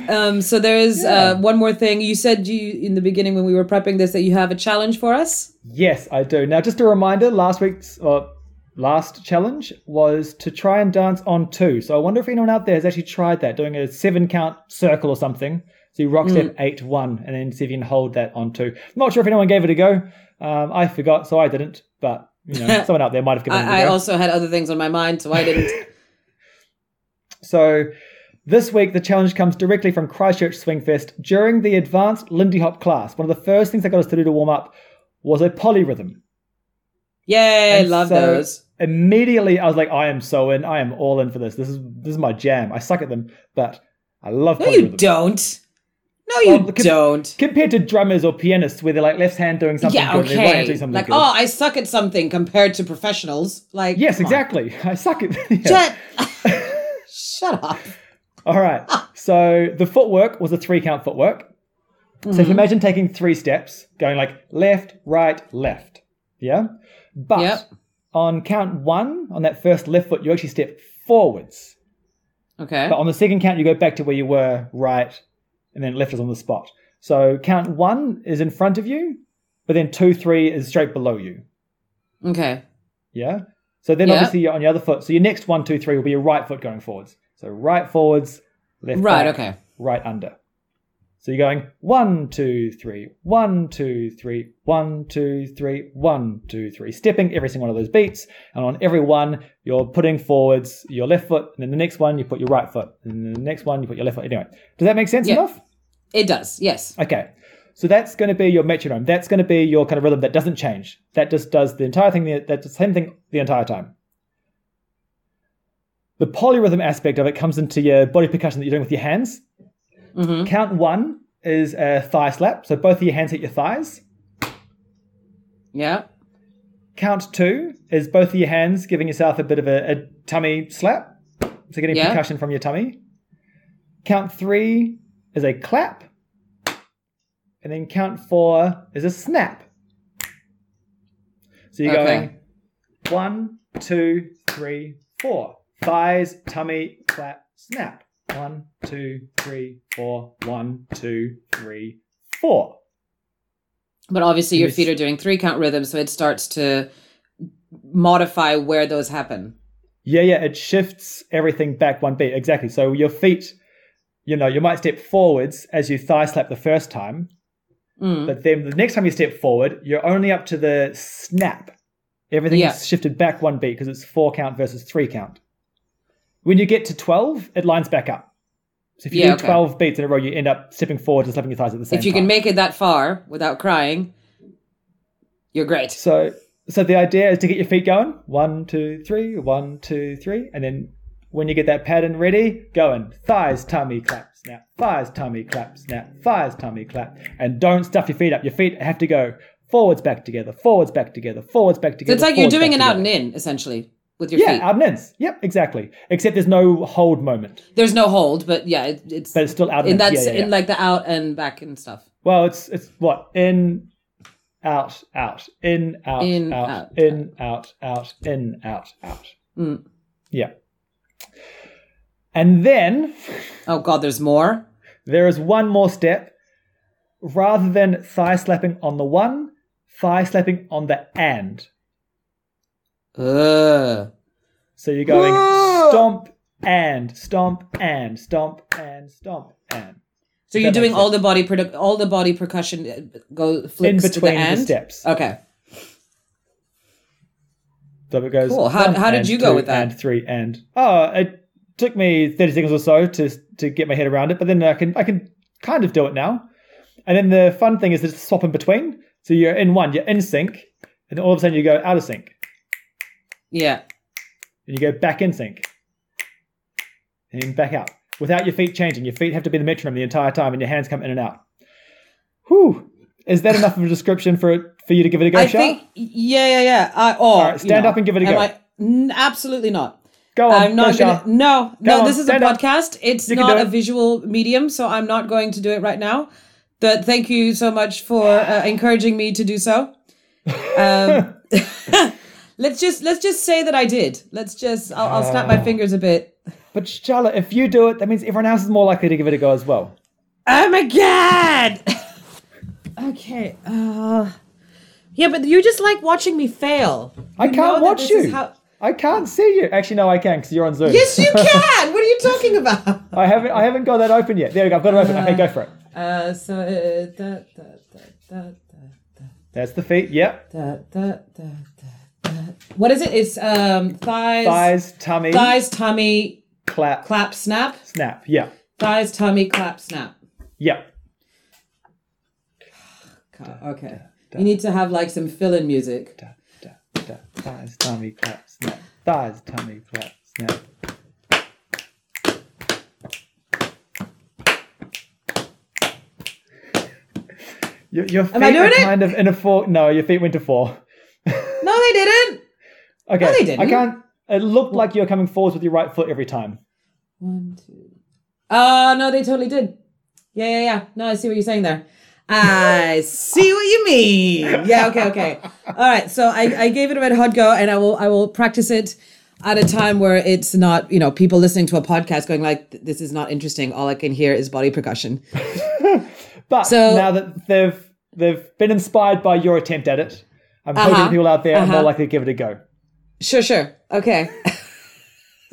Um, so there is uh, one more thing. You said you in the beginning when we were prepping this that you have a challenge for us. Yes, I do. Now, just a reminder: last week's or last challenge was to try and dance on two. So I wonder if anyone out there has actually tried that, doing a seven count circle or something. So you rock step eight one, and then see if you can hold that on two. I'm not sure if anyone gave it a go. Um, I forgot, so I didn't. But you know, *laughs* someone out there might have given it a go. I also had other things on my mind, so I didn't. *laughs* So this week, the challenge comes directly from Christchurch Swingfest during the advanced Lindy Hop class. One of the first things they got us to do to warm up was a polyrhythm. Yay! And love so those. Immediately, I was like, I am so in. I am all in for this. This is this is my jam. I suck at them, but I love No, you don't. No, you Well, at- don't. Compared to drummers or pianists, where they're like left hand doing something Yeah, good, and right hand doing something Like, good. oh, I suck at something compared to professionals. Like, yes, come on. exactly. *laughs* I suck at. *laughs* yeah. Shut, *laughs* shut up. All right. So the footwork was a three count footwork. So Mm-hmm. if you imagine taking three steps, going like left, right, left. Yeah. But Yep. on count one, on that first left foot, you actually step forwards. Okay. But on the second count, you go back to where you were, right, and then left is on the spot. So count one is in front of you, but then two, three is straight below you. Okay. Yeah. So then Yeah. obviously you're on your other foot. So your next one, two, three will be your right foot going forwards. So right forwards, left Right, back, okay. right under. So you're going one, two, three, one, two, three, one, two, three, one, two, three, stepping every single one of those beats. And on every one, you're putting forwards your left foot, and then the next one, you put your right foot, and then the next one, you put your left foot. Anyway, does that make sense Yeah. enough? It does. Yes. Okay. So that's going to be your metronome. That's going to be your kind of rhythm that doesn't change. That just does the entire thing, that's the same thing the entire time. The polyrhythm aspect of it comes into your body percussion that you're doing with your hands. Mm-hmm. Count one is a thigh slap. So both of your hands hit your thighs. Yeah. Count two is both of your hands giving yourself a bit of a, a tummy slap. So getting Yeah. percussion from your tummy. Count three is a clap. And then count four is a snap. So you're Okay. going one, two, three, four. Thighs, tummy, clap, snap. One, two, three, four. One, two, three, four. But obviously, your feet are doing three count rhythm, so it starts to modify where those happen. Yeah, yeah, it shifts everything back one beat. Exactly. So your feet, you know, you might step forwards as you thigh slap the first time, Mm. but then the next time you step forward, you're only up to the snap. Everything Yeah. is shifted back one beat because it's four count versus three count. When you get to 12, it lines back up. So if you Yeah, do okay. 12 beats in a row, you end up stepping forward and slapping your thighs at the same If you time. can make it that far without crying, you're great. So, so the idea is to get your feet going. One, two, three. One, two, three. And then when you get that pattern ready, going thighs, tummy, clap, snap. Thighs, tummy, clap, snap. Thighs, tummy, clap. And don't stuff your feet up. Your feet have to go forwards, back together, forwards, back together, forwards, back So together. it's like you're doing an out and in, essentially, with your Yeah, feet. out and ins. Yep, exactly. Except there's no hold moment, There's no hold, but yeah, it, it's but it's still out and that's yeah, yeah, yeah. in like the out and back and stuff. Well, it's it's what in, out, out, in, out, In, out, out, in, out, out, in, out, out. Mm. Yeah. And then Oh God, there's more. there is one more step. Rather than thigh slapping on the one, thigh slapping on the and. Ugh. So you're going Whoa. stomp and stomp and stomp and stomp and So you're doing all the body produ- all the body percussion uh, go in flips to between the the, steps. Okay. So it goes. Cool. How- how did you go with that? And three and oh, it took me thirty seconds or so to to get my head around it, but then I can I can kind of do it now. And then the fun thing is to swap in between. So you're in one, you're in sync, and all of a sudden you go out of sync. Yeah. and you go back in sync, and then back out without your feet changing. Your feet have to be the metronome the entire time, and your hands come in and out. Whew. Is that enough of a description for it for you to give it a go, I Shah? think, yeah, yeah, yeah. I, or, right, stand you know, up and give it a go. I- N- absolutely not. Go on, I'm not go, gonna. No, no. on, this is a stand up. podcast. It's You not a visual medium, so I'm not going to do it right now. But thank you so much for uh, encouraging me to do so. *laughs* Um, *laughs* let's just let's just say that I did. Let's just. I'll, I'll snap Ah. my fingers a bit. But Charlotte, if you do it, that means everyone else is more likely to give it a go as well. Oh my god. *laughs* okay. Uh, yeah, but you just like watching me fail. I You can't watch you. how- I can't see you. Actually, no, I can because you're on Zoom. Yes, you *laughs* can. what are you talking about? I haven't. I haven't got that open yet. There we go. I've got it open. Okay, go for it. Uh, so uh, da, da, da, da, That's the feet. Yep. What is it? It's um thighs, Thighs, tummy, thighs, tummy, clap, clap, snap. snap. Yeah. Thighs, tummy, clap, snap. Yep. *sighs* Okay. You need to have like some fill-in music. Da, da, da. Thighs, tummy, clap, snap. Thighs, tummy, clap, snap. Your, your feet I doing it? kind of in a four. No, your feet went to four. No, they didn't. *laughs* Okay, No, they didn't. I can't. It looked like you're coming forwards with your right foot every time. One, two. Oh no, they totally did. Yeah, yeah, yeah. No, I see what you're saying there. I see what you mean. Yeah, okay, okay. All right. So I, I gave it a red hot go and I will I will practice it at a time where it's not, you know, people listening to a podcast going like, this is not interesting. All I can hear is body percussion. *laughs* But So- now that they've they've been inspired by your attempt at it, I'm Uh-huh. hoping people out there are more Uh-huh. likely to give it a go. Sure, sure. Okay.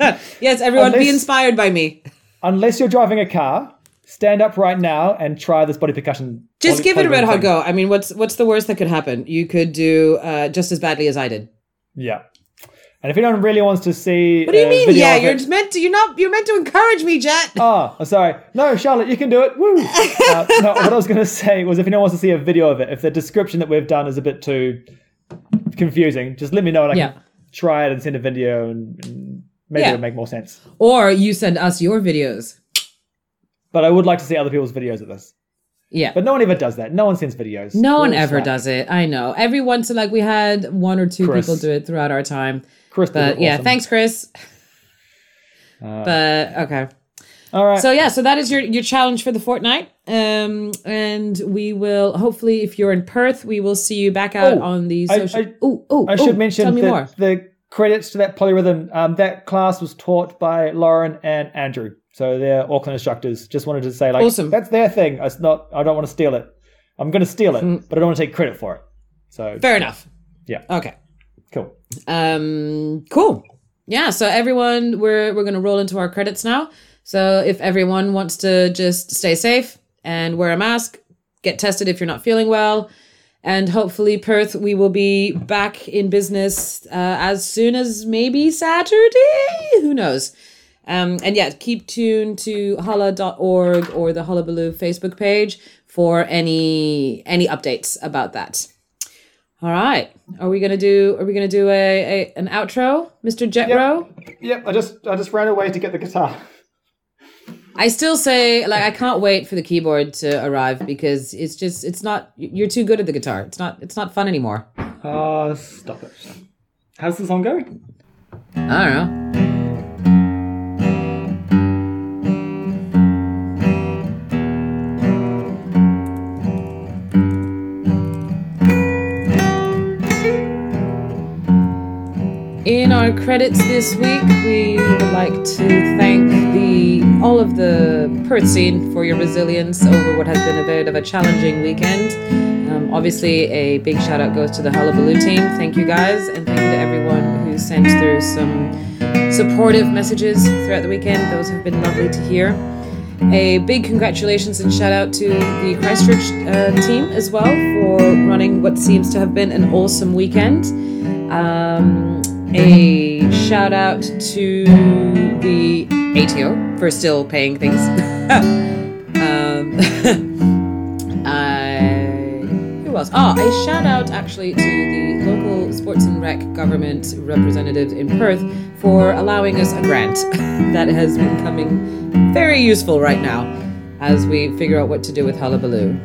*laughs* yes, everyone be inspired by me. Unless you're driving a car, stand up right now and try this body percussion. Just give it a red hot go. I mean, what's what's the worst that could happen? You could do uh, just as badly as I did. Yeah. And if anyone really wants to see, What do you a mean? Yeah, you're it- meant to. You're not. You're meant to encourage me, Jet. Oh, I'm sorry. No, Charlotte, you can do it. Woo! Uh, no, what I was going *laughs* to say was if anyone wants to see a video of it, if the description that we've done is a bit too confusing, just let me know and I Yeah. can try it and send a video and, and maybe Yeah. it'll make more sense. Or you send us your videos. But I would like to see other people's videos of this. Yeah. But no one ever does that. No one sends videos. no We're one ever slack. does it. I know. Every once in like we had one or two Chris. people do it throughout our time. Chris But yeah, thanks, Chris. Uh, but okay. All right. So yeah, so that is your your challenge for the fortnight. Um, and we will hopefully, if you're in Perth, we will see you back out Oh, on the social. I- oh, oh, I should mention Tell me that more. the credits to that polyrhythm. Um, that class was taught by Lauren and Andrew, so they're Auckland instructors. Just wanted to say, like, Awesome. that's their thing. It's not. I don't want to steal it. I'm going to steal it, but I don't want to take credit for it. So Mm. Fair enough. yeah, Okay. cool. Um, cool. Yeah. So everyone, we're we're gonna roll into our credits now. So if everyone wants to just stay safe and wear a mask, get tested if you're not feeling well, and hopefully Perth, we will be back in business uh, as soon as maybe Saturday. Who knows? Um, and yeah, keep tuned to holla.org or the Hullabaloo Facebook page for any any updates about that. All right. Are we gonna do? Are we gonna do a, a an outro, Mr. Jethro? Yep. I just I just ran away to get the guitar. *laughs* I still say like I can't wait for the keyboard to arrive because it's just it's not. You're too good at the guitar. It's not. It's not fun anymore. Oh, stop it. How's the song going? I don't know. In our credits this week, we would like to thank the all of the Perth scene for your resilience over what has been a bit of a challenging weekend. Um, obviously, a big shout out goes to the Hullabaloo team. Thank you guys, and thank you to everyone who sent through some supportive messages throughout the weekend. Those have been lovely to hear. A big congratulations and shout out to the Christchurch uh, team as well for running what seems to have been an awesome weekend. Um, a shout out to the ATO for still paying things. *laughs* um, *laughs* I, who else? Oh, a shout out actually to the local sports and rec government representatives in Perth for allowing us a grant *laughs* that has been coming very useful right now as we figure out what to do with Hullabaloo.